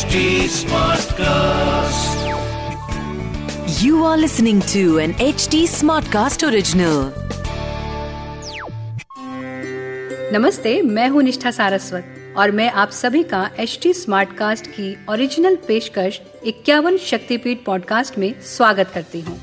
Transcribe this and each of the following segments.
HD Smartcast. You are listening to an HD Smartcast original. नमस्ते मैं हूँ निष्ठा सारस्वत और मैं आप सभी का एच टी स्मार्ट कास्ट की ओरिजिनल पेशकश इक्यावन शक्तिपीठ पॉडकास्ट में स्वागत करती हूँ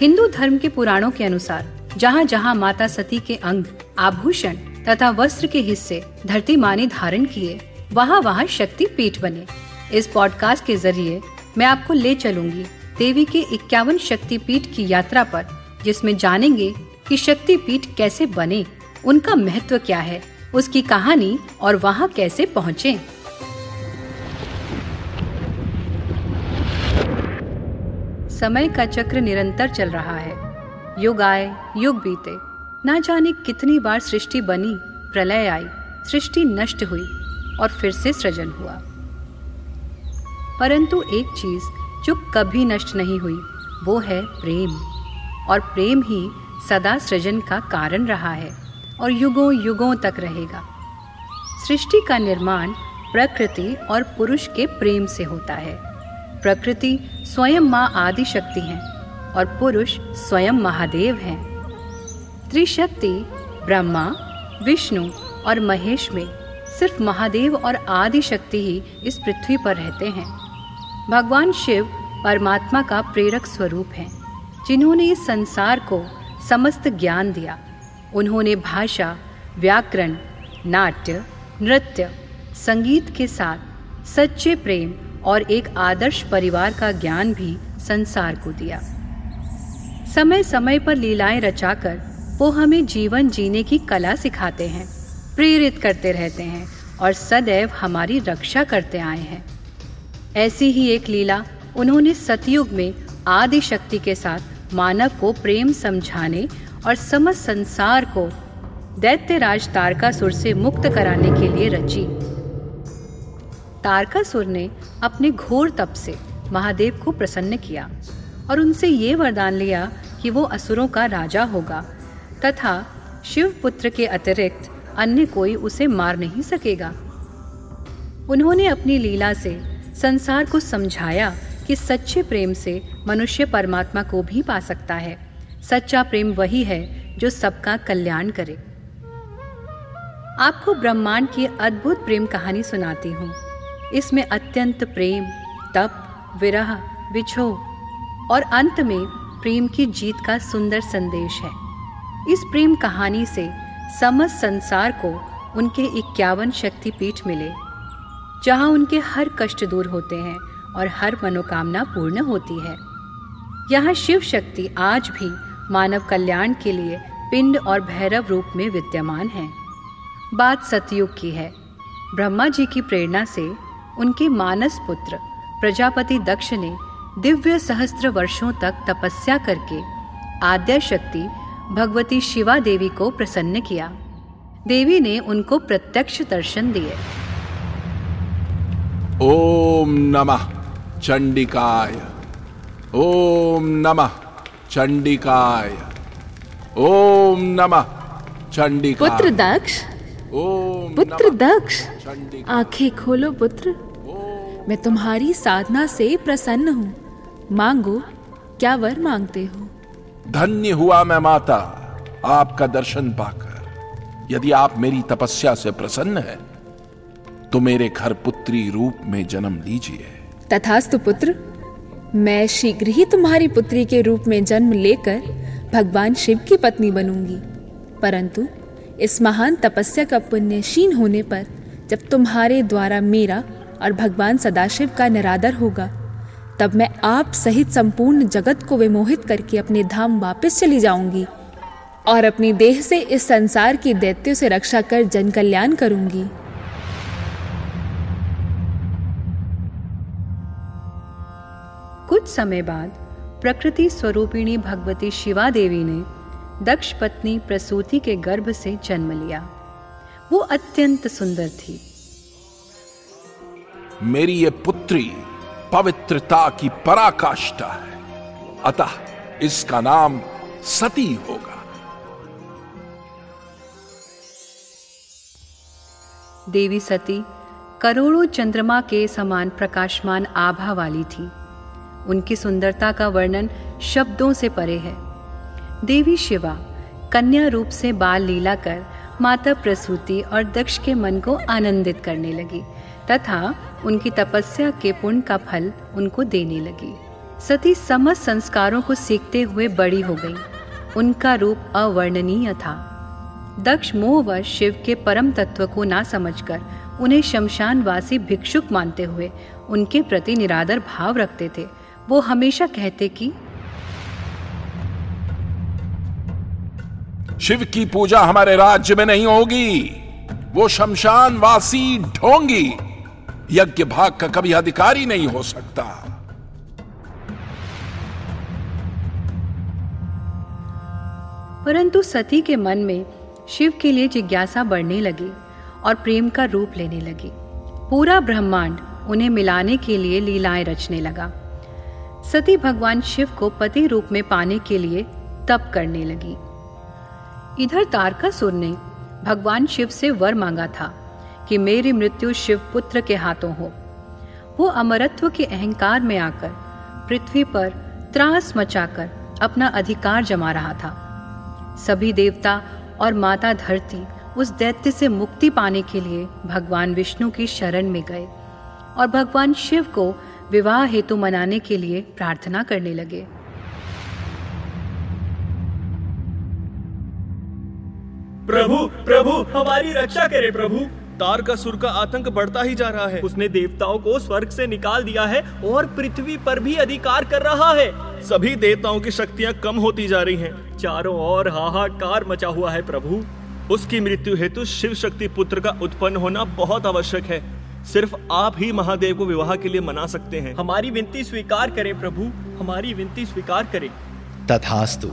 हिंदू धर्म के पुराणों के अनुसार जहाँ जहाँ माता सती के अंग आभूषण तथा वस्त्र के हिस्से धरती माँ ने धारण किए वहाँ वहाँ शक्ति पीठ बने इस पॉडकास्ट के ज़रिए मैं आपको ले चलूँगी देवी के इक्यावन शक्ति पीठ की यात्रा पर, जिसमें जानेंगे कि शक्ति पीठ कैसे बने, उनका महत्व क्या है, उसकी कहानी और वहाँ कैसे पहुँचे। समय का चक्र निरंतर चल रहा है। युग आए, युग बीते। ना जाने कितनी बार सृष्टि बनी, प्रलय आई। सृष्टि नष्ट हुई और फिर से सृजन हुआ। परंतु एक चीज़ जो कभी नष्ट नहीं हुई, वो है प्रेम। और प्रेम ही सदा सृजन का कारण रहा है और युगों युगों तक रहेगा। सृष्टि का निर्माण प्रकृति और पुरुष के प्रेम से होता है। प्रकृति स्वयं माँ आदि शक्ति है और पुरुष स्वयं महादेव हैं। त्रिशक्ति, ब्रह्मा, विष्णु और महेश में सिर्फ़ महादेव और आदि शक्ति ही इस पृथ्वी पर रहते हैं। भगवान शिव परमात्मा का प्रेरक स्वरूप हैं, जिन्होंने इस संसार को समस्त ज्ञान दिया। उन्होंने भाषा, व्याकरण, नाट्य, नृत्य, संगीत के साथ सच्चे प्रेम और एक आदर्श परिवार का ज्ञान भी संसार को दिया। समय समय पर लीलाएँ रचाकर वो हमें जीवन जीने की कला सिखाते हैं, प्रेरित करते रहते हैं और सदैव हमारी रक्षा करते आए हैं। ऐसी ही एक लीला उन्होंने सतयुग में आदि शक्ति के साथ मानव को प्रेम समझाने और समस्त संसार को दैत्यराज तारकासुर से मुक्त कराने के लिए रची। तारकासुर ने अपने घोर तप से महादेव को प्रसन्न किया और उनसे ये वरदान लिया कि वो असुरों का राजा होगा तथा शिव पुत्र के अतिरिक्त अन्य कोई उसे मार नहीं सकेगा। उन्होंने अपनी लीला से संसार को समझाया कि सच्चे प्रेम से मनुष्य परमात्मा को भी पा सकता है। सच्चा प्रेम वही है जो सबका कल्याण करे। आपको ब्रह्मांड की अद्भुत प्रेम कहानी सुनाती हूँ। इसमें अत्यंत प्रेम, तप, विरह विछोह और अंत में प्रेम की जीत का सुंदर संदेश है। इस प्रेम कहानी से समस्त संसार को उनके इक्यावन शक्तिपीठ मिले। जहाँ उनके हर कष्ट दूर होते हैं और हर मनोकामना पूर्ण होती है। यहाँ शिव शक्ति आज भी मानव कल्याण के लिए पिंड और भैरव रूप में विद्यमान है। बात सतयुग की है। ब्रह्मा जी की प्रेरणा से उनके मानस पुत्र प्रजापति दक्ष ने दिव्य सहस्त्र वर्षों तक तपस्या करके आद्य शक्ति भगवती शिवा देवी को प्रसन्न किया। देवी ने उनको प्रत्यक्ष दर्शन दिए। ओम नमः चंडिकाय। ओम नमः चंडिकाय। ओम नमः चंडिकाय। पुत्र दक्ष। ओम पुत्र दक्ष। आँखें खोलो पुत्र। मैं तुम्हारी साधना से प्रसन्न हूँ। मांगो क्या वर मांगते हो? धन्य हुआ मैं माता आपका दर्शन पाकर। यदि आप मेरी तपस्या से प्रसन्न हैं तो मेरे घर पुत्री रूप में जन्म लीजिए। तथास्तु पुत्र, मैं शीघ्र ही तुम्हारी पुत्री के रूप में जन्म लेकर भगवान शिव की पत्नी बनूँगी। परंतु इस महान तपस्या का पुण्यशीन होने पर जब तुम्हारे द्वारा मेरा और भगवान सदाशिव का निरादर होगा, तब मैं आप सहित संपूर्ण जगत को विमोहित करके अपने धाम वापस चली जाऊँगी और अपनी देह से इस संसार की दैत्यों से रक्षा कर जन कल्याण करूँगी। कुछ समय बाद प्रकृति स्वरूपिणी भगवती शिवा देवी ने दक्ष पत्नी प्रसूति के गर्भ से जन्म लिया। वो अत्यंत सुंदर थी। मेरी ये पुत्री पवित्रता की पराकाष्ठा है। अतः इसका नाम सती होगा। देवी सती करोड़ों चंद्रमा के समान प्रकाशमान आभा वाली थी। उनकी सुंदरता का वर्णन शब्दों से परे है। देवी शिवा, कन्या रूप से बाल लीला कर माता प्रसूति और दक्ष के मन को आनंदित करने लगी, तथा उनकी तपस्या के पुण्य का फल उनको देने लगी। सती समस्त संस्कारों को सीखते हुए बड़ी हो गई। उनका रूप अवर्णनीय था। दक्ष मोहवश शिव के परम तत्व को ना समझकर उन्हें शमशानवासी भिक्षुक मानते हुए उनके प्रति निरादर भाव रखते थे। वो हमेशा कहते कि शिव की पूजा हमारे राज्य में नहीं होगी। वो शमशान वासी ढोंगी। यज्ञ भाग का कभी अधिकारी नहीं हो सकता। परंतु सती के मन में शिव के लिए जिज्ञासा बढ़ने लगी और प्रेम का रूप लेने लगी। पूरा ब्रह्मांड उन्हें मिलाने के लिए लीलाएँ रचने लगा। सती भगवान शिव को पति रूप में पाने के लिए तप करने लगी। इधर तारकासुर ने भगवान शिव से वर मांगा था कि मेरी मृत्यु शिव पुत्र के हाथों हो। वो अमरत्व के अहंकार में आकर पृथ्वी पर त्रास मचाकर अपना अधिकार जमा रहा था। सभी देवता और माता धरती उस दैत्य से मुक्ति पाने के लिए भगवान विष्णु की शरण में गए और भगवान शिव को विवाह हेतु मनाने के लिए प्रार्थना करने लगे। प्रभु प्रभु, हमारी रक्षा करे प्रभु। तारकासुर का आतंक बढ़ता ही जा रहा है। उसने देवताओं को स्वर्ग से निकाल दिया है और पृथ्वी पर भी अधिकार कर रहा है। सभी देवताओं की शक्तियाँ कम होती जा रही हैं। चारों ओर हाहाकार मचा हुआ है प्रभु। उसकी मृत्यु हेतु शिव शक्ति पुत्र का उत्पन्न होना बहुत आवश्यक है। सिर्फ़ आप ही महादेव को विवाह के लिए मना सकते हैं। हमारी विनती स्वीकार करें प्रभु हमारी विनती स्वीकार करें। तथास्तु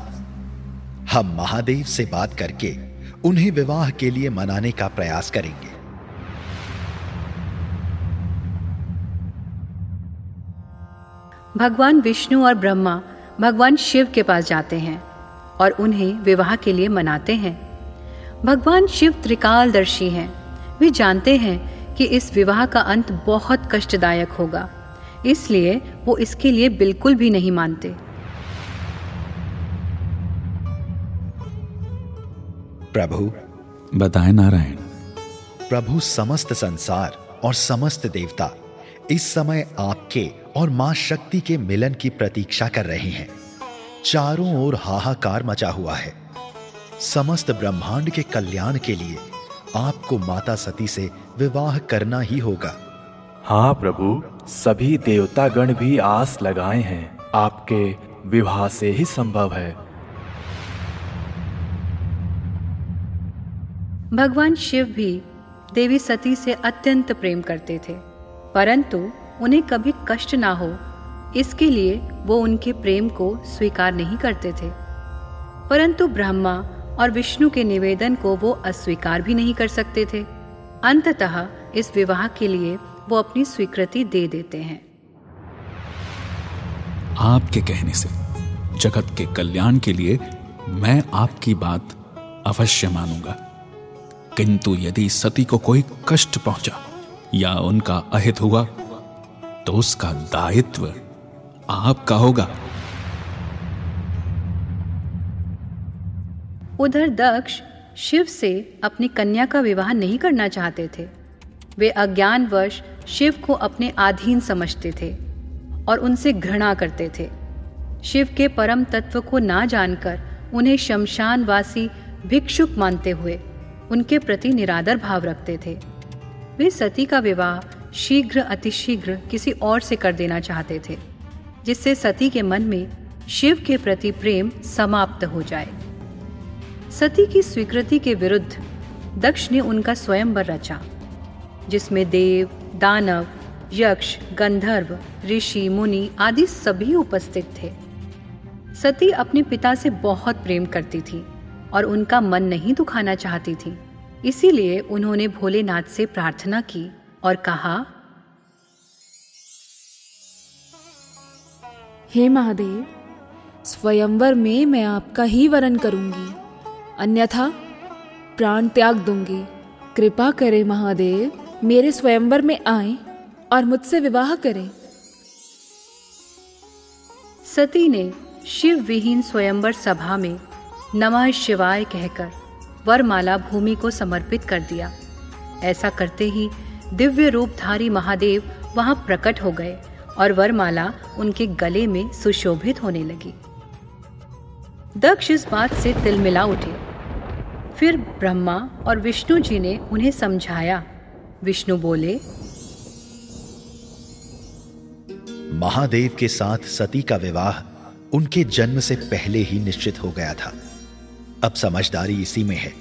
हम महादेव से बात करके उन्हें विवाह के लिए मनाने का प्रयास करेंगे। भगवान विष्णु और ब्रह्मा भगवान शिव के पास जाते हैं और उन्हें विवाह के लिए मनाते हैं। भगवान शिव त्रिकालदर्शी हैं। वे जानते हैं कि इस विवाह का अंत बहुत कष्टदायक होगा। इसलिए वो इसके लिए बिल्कुल भी नहीं मानते। प्रभु। बताए नारायण। प्रभु समस्त संसार और समस्त देवता इस समय आपके और माँ शक्ति के मिलन की प्रतीक्षा कर रहे हैं। चारों ओर हाहाकार मचा हुआ है। समस्त ब्रह्मांड के कल्याण के लिए आपको माता सती से विवाह करना ही होगा। हाँ प्रभु सभी देवतागण भी आस लगाए हैं। आपके विवाह से ही संभव है। भगवान शिव भी देवी सती से अत्यंत प्रेम करते थे परंतु उन्हें कभी कष्ट ना हो। इसके लिए वो उनके प्रेम को स्वीकार नहीं करते थे। परंतु ब्रह्मा और विष्णु के निवेदन को वो अस्वीकार भी नहीं कर सकते थे। अंततः इस विवाह के लिए वो अपनी स्वीकृति दे देते हैं। आपके कहने से, जगत के कल्याण के लिए मैं आपकी बात अवश्य मानूँगा। किंतु यदि सती को कोई कष्ट पहुँचा या उनका अहित हुआ तो उसका दायित्व आपका होगा। उधर दक्ष शिव से अपनी कन्या का विवाह नहीं करना चाहते थे। वे अज्ञानवश शिव को अपने अधीन समझते थे और उनसे घृणा करते थे। शिव के परम तत्व को ना जानकर उन्हें शमशानवासी भिक्षुक मानते हुए उनके प्रति निरादर भाव रखते थे। वे सती का विवाह शीघ्र, अतिशीघ्र किसी और से कर देना चाहते थे, जिससे सती के मन में शिव के प्रति प्रेम समाप्त हो जाए। सती की स्वीकृति के विरुद्ध दक्ष ने उनका स्वयंवर रचा, जिसमें देव, दानव, यक्ष, गंधर्व, ऋषि, मुनि आदि सभी उपस्थित थे। सती अपने पिता से बहुत प्रेम करती थी और उनका मन नहीं दुखाना चाहती थी। इसीलिए उन्होंने भोलेनाथ से प्रार्थना की और कहा, हे महादेव, स्वयंवर में मैं आपका ही वरण करूँगी। अन्यथा प्राण त्याग दूँगी। कृपा करे महादेव, मेरे स्वयंवर में आए और मुझसे विवाह करें। सती ने शिव विहीन स्वयंवर सभा में नमः शिवाय कहकर वरमाला भूमि को समर्पित कर दिया। ऐसा करते ही दिव्य रूपधारी महादेव वहाँ प्रकट हो गए और वरमाला उनके गले में सुशोभित होने लगी। दक्ष इस बात से तिलमिला उठे। फिर ब्रह्मा और विष्णु जी ने उन्हें समझाया। विष्णु बोले महादेव के साथ सती का विवाह उनके जन्म से पहले ही निश्चित हो गया था। अब समझदारी इसी में है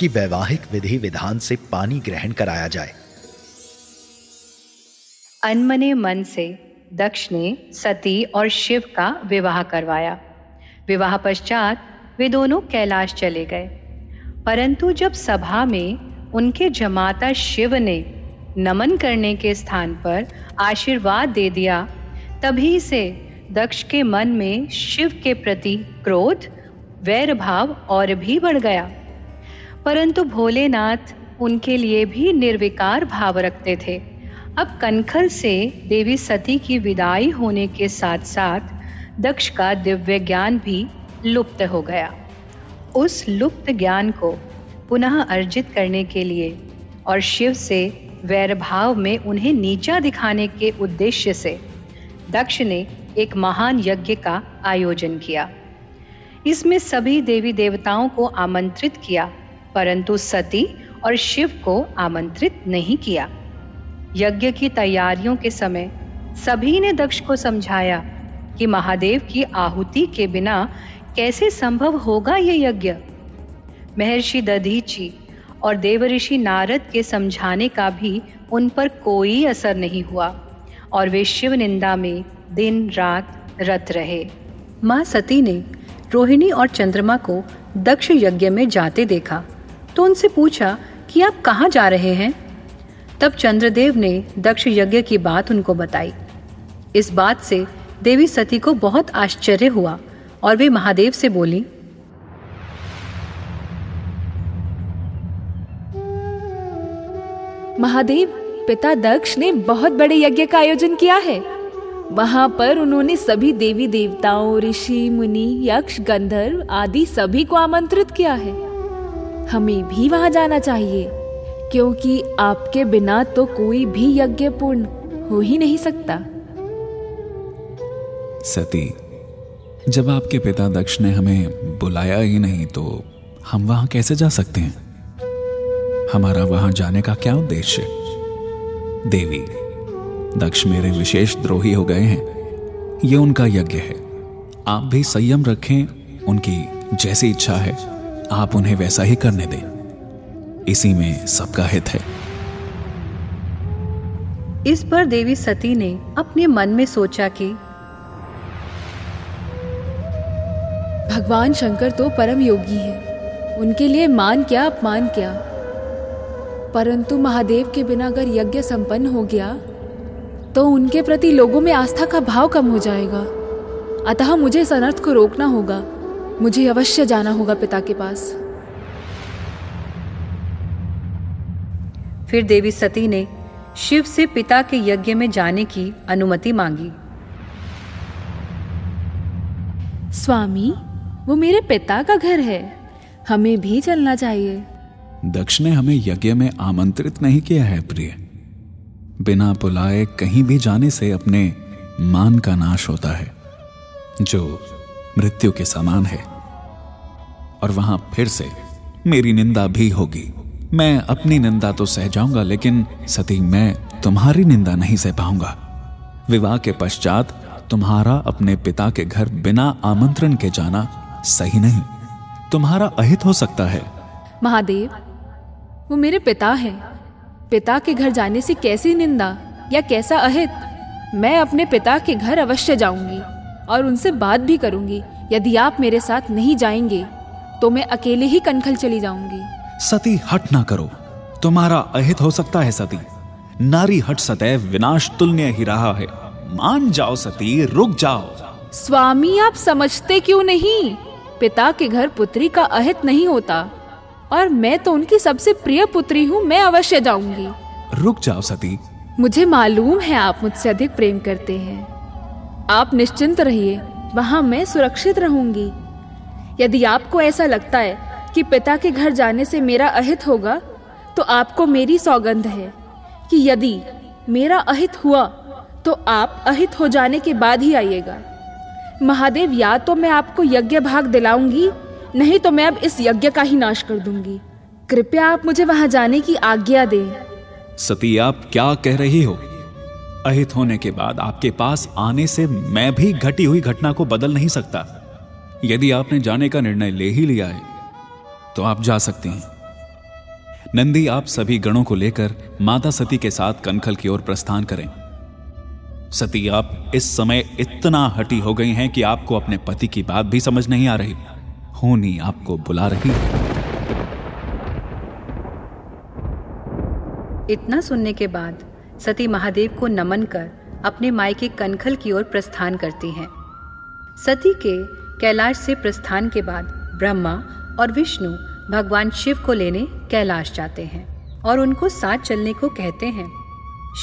कि वैवाहिक विधि विधान से पानी ग्रहण कराया जाए। अनमने मन से दक्ष ने सती और शिव का विवाह करवाया। विवाह पश्चात वे दोनों कैलाश चले गए। परंतु जब सभा में उनके जमाता शिव ने नमन करने के स्थान पर आशीर्वाद दे दिया, तभी से दक्ष के मन में शिव के प्रति क्रोध वैर भाव और भी बढ़ गया। परंतु भोलेनाथ उनके लिए भी निर्विकार भाव रखते थे। अब कनखल से देवी सती की विदाई होने के साथ साथ दक्ष का दिव्य ज्ञान भी लुप्त हो गया। उस लुप्त ज्ञान को पुनः अर्जित करने के लिए और शिव से वैर भाव में उन्हें नीचा दिखाने के उद्देश्य से दक्ष ने एक महान यज्ञ का आयोजन किया। इसमें सभी देवी देवताओं को आमंत्रित किया, परंतु सती और शिव को आमंत्रित नहीं किया। यज्ञ की तैयारियों के समय सभी ने दक्ष को समझाया कि महादेव की आहुति के बिना कैसे संभव होगा ये यज्ञ? महर्षि दधीची और देवऋषि नारद के समझाने का भी उन पर कोई असर नहीं हुआ, और वे शिव निंदा में दिन रात रत रहे। माँ सती ने रोहिणी और चंद्रमा को दक्ष यज्ञ में जाते देखा तो उनसे पूछा कि आप कहाँ जा रहे हैं? तब चंद्रदेव ने दक्ष यज्ञ की बात उनको बताई। इस बात से देवी सती को बहुत आश्चर्य हुआ। और वे महादेव से बोली महादेव पिता दक्ष ने बहुत बड़े यज्ञ का आयोजन किया है। वहाँ पर उन्होंने सभी देवी देवताओं ऋषि मुनि यक्ष गंधर्व आदि सभी को आमंत्रित किया है। हमें भी वहाँ जाना चाहिए क्योंकि आपके बिना तो कोई भी यज्ञ पूर्ण हो ही नहीं सकता। सती जब आपके पिता दक्ष ने हमें बुलाया ही नहीं तो हम वहाँ कैसे जा सकते हैं? हमारा वहाँ जाने का क्या उद्देश्य? देवी, दक्ष मेरे विशेष द्रोही हो गए हैं। ये उनका यज्ञ है। आप भी संयम रखें, उनकी जैसी इच्छा है, आप उन्हें वैसा ही करने दें। इसी में सबका हित है। इस पर देवी सती ने अपने मन में सोचा कि भगवान शंकर तो परम योगी है। उनके लिए मान क्या, अपमान क्या? परंतु महादेव के बिना अगर यज्ञ संपन्न हो गया तो उनके प्रति लोगों में आस्था का भाव कम हो जाएगा। अतः मुझे इस अनर्थ को रोकना होगा। मुझे अवश्य जाना होगा पिता के पास। फिर देवी सती ने शिव से पिता के यज्ञ में जाने की अनुमति मांगी। स्वामी वो मेरे पिता का घर है। हमें भी चलना चाहिए। दक्ष ने हमें यज्ञ में आमंत्रित नहीं किया है, प्रिय। बिना बुलाए कहीं भी जाने से अपने मान का नाश होता है, जो मृत्यु के समान है। और वहाँ फिर से मेरी निंदा भी होगी। मैं अपनी निंदा तो सह जाऊँगा, लेकिन सती, मैं तुम्हारी निंदा नहीं सह पाऊँगा। विवाह के पश्चात तुम्हारा अपने पिता के घर बिना आमंत्रण के जाना सही नहीं। तुम्हारा अहित हो सकता है। महादेव वो मेरे पिता हैं। पिता के घर जाने से कैसी निंदा या कैसा अहित? मैं अपने पिता के घर अवश्य जाऊँगी और उनसे बात भी करूँगी यदि आप मेरे साथ नहीं जाएँगे तो मैं अकेले ही कनखल चली जाऊँगी। सती हट ना करो। तुम्हारा अहित हो सकता है सती। नारी हट सदैव विनाश तुल्य ही रहा है। मान जाओ सती रुक जाओ। स्वामी आप समझते क्यों नहीं? पिता के घर पुत्री का अहित नहीं होता। और मैं तो उनकी सबसे प्रिय पुत्री हूँ मैं अवश्य जाऊँगी। रुक जाओ सती। मुझे मालूम है आप मुझसे अधिक प्रेम करते हैं। आप निश्चिंत रहिए वहाँ मैं सुरक्षित रहूँगी। यदि आपको ऐसा लगता है कि पिता के घर जाने से मेरा अहित होगा तो आपको मेरी सौगंध है कि यदि मेरा अहित हुआ तो आप अहित हो जाने के बाद ही आइएगा। महादेव, या तो मैं आपको यज्ञ भाग दिलाऊँगी, नहीं तो मैं अब इस यज्ञ का ही नाश कर दूँगी। कृपया आप मुझे वहाँ जाने की आज्ञा दें। सती, आप क्या कह रही हो? अहित होने के बाद आपके पास आने से मैं भी घटी हुई घटना को बदल नहीं सकता। यदि आपने जाने का निर्णय ले ही लिया है तो आप जा सकते हैं। नंदी, आप सभी गणों को लेकर माता सती के साथ कनखल की ओर प्रस्थान करें। सती, आप इस समय इतना हटी हो गई हैं कि आपको अपने पति की बात भी समझ नहीं आ रही। होनी आपको बुला रही है। इतना सुनने के बाद सती महादेव को नमन कर अपने मायके कनखल की ओर प्रस्थान करती हैं। सती के कैलाश से प्रस्थान के बाद ब्रह्मा और विष्णु भगवान शिव को लेने कैलाश जाते हैं और उनको साथ चलने को कहते हैं।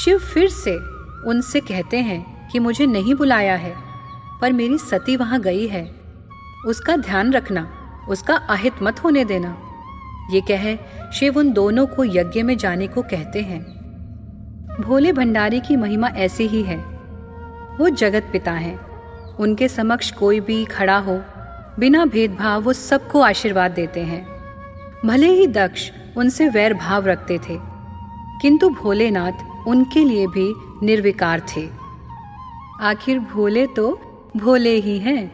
शिव फिर से उनसे कहते हैं कि मुझे नहीं बुलाया है, पर मेरी सती वहाँ गई है। उसका ध्यान रखना, उसका अहित मत होने देना। ये कह शिव उन दोनों को यज्ञ में जाने को कहते हैं। भोले भंडारी की महिमा ऐसी ही है। वो जगत पिता हैं। उनके समक्ष कोई भी खड़ा हो, बिना भेदभाव वो सबको आशीर्वाद देते हैं। भले ही दक्ष उनसे वैर भाव रखते थे, किंतु भोलेनाथ उनके लिए भी निर्विकार थे। आखिर भोले तो भोले ही हैं।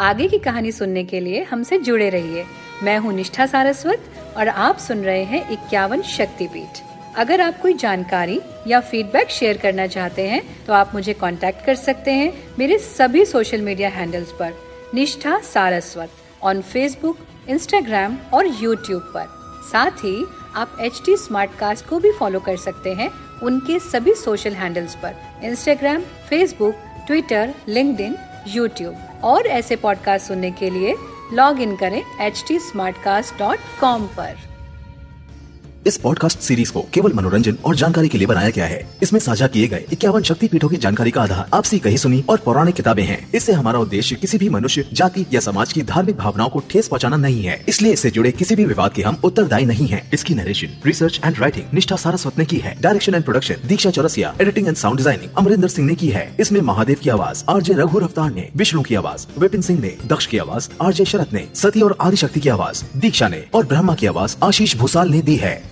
आगे की कहानी सुनने के लिए हमसे जुड़े रहिए। मैं हूँ निष्ठा सारस्वत और आप सुन रहे हैं इक्यावन शक्तिपीठ। अगर आप कोई जानकारी या फीडबैक शेयर करना चाहते हैं तो आप मुझे कांटेक्ट कर सकते हैं मेरे सभी सोशल मीडिया हैंडल्स पर, Nishtha Saraswat on Facebook Instagram और यूट्यूब पर। साथ ही आप एच टी को भी फॉलो कर सकते हैं उनके सभी सोशल हैंडल्स पर Instagram Facebook Twitter link YouTube और ऐसे पॉडकास्ट सुनने के लिए लॉग इन करें एच टी पर। इस पॉडकास्ट सीरीज़ को केवल मनोरंजन और जानकारी के लिए बनाया गया है। इसमें साझा किए गए इक्यावन शक्ति पीठों की जानकारी का आधार, आपसी कही सुनी और पौराणिक किताबें हैं। इससे हमारा उद्देश्य किसी भी मनुष्य, जाति या समाज की धार्मिक भावनाओं को ठेस पहुँचाना नहीं है। इसलिए इससे जुड़े किसी भी विवाद के हम उत्तरदायी नहीं है। इसकी narration research and writing Nishtha Saraswat ने की है। Direction and production Diksha Chaurasia editing and sound designing Amarinder Singh ने की है। इसमें महादेव की आवाज़, आरजे रघु रफ्तार ने, विष्णु की आवाज़, विपिन सिंह ने, दक्ष की आवाज़, आरजे शरत ने, सती और आदिशक्ति की आवाज़, दीक्षा ने और ब्रह्मा की आवाज़ आशीष भूसाल ने दी है।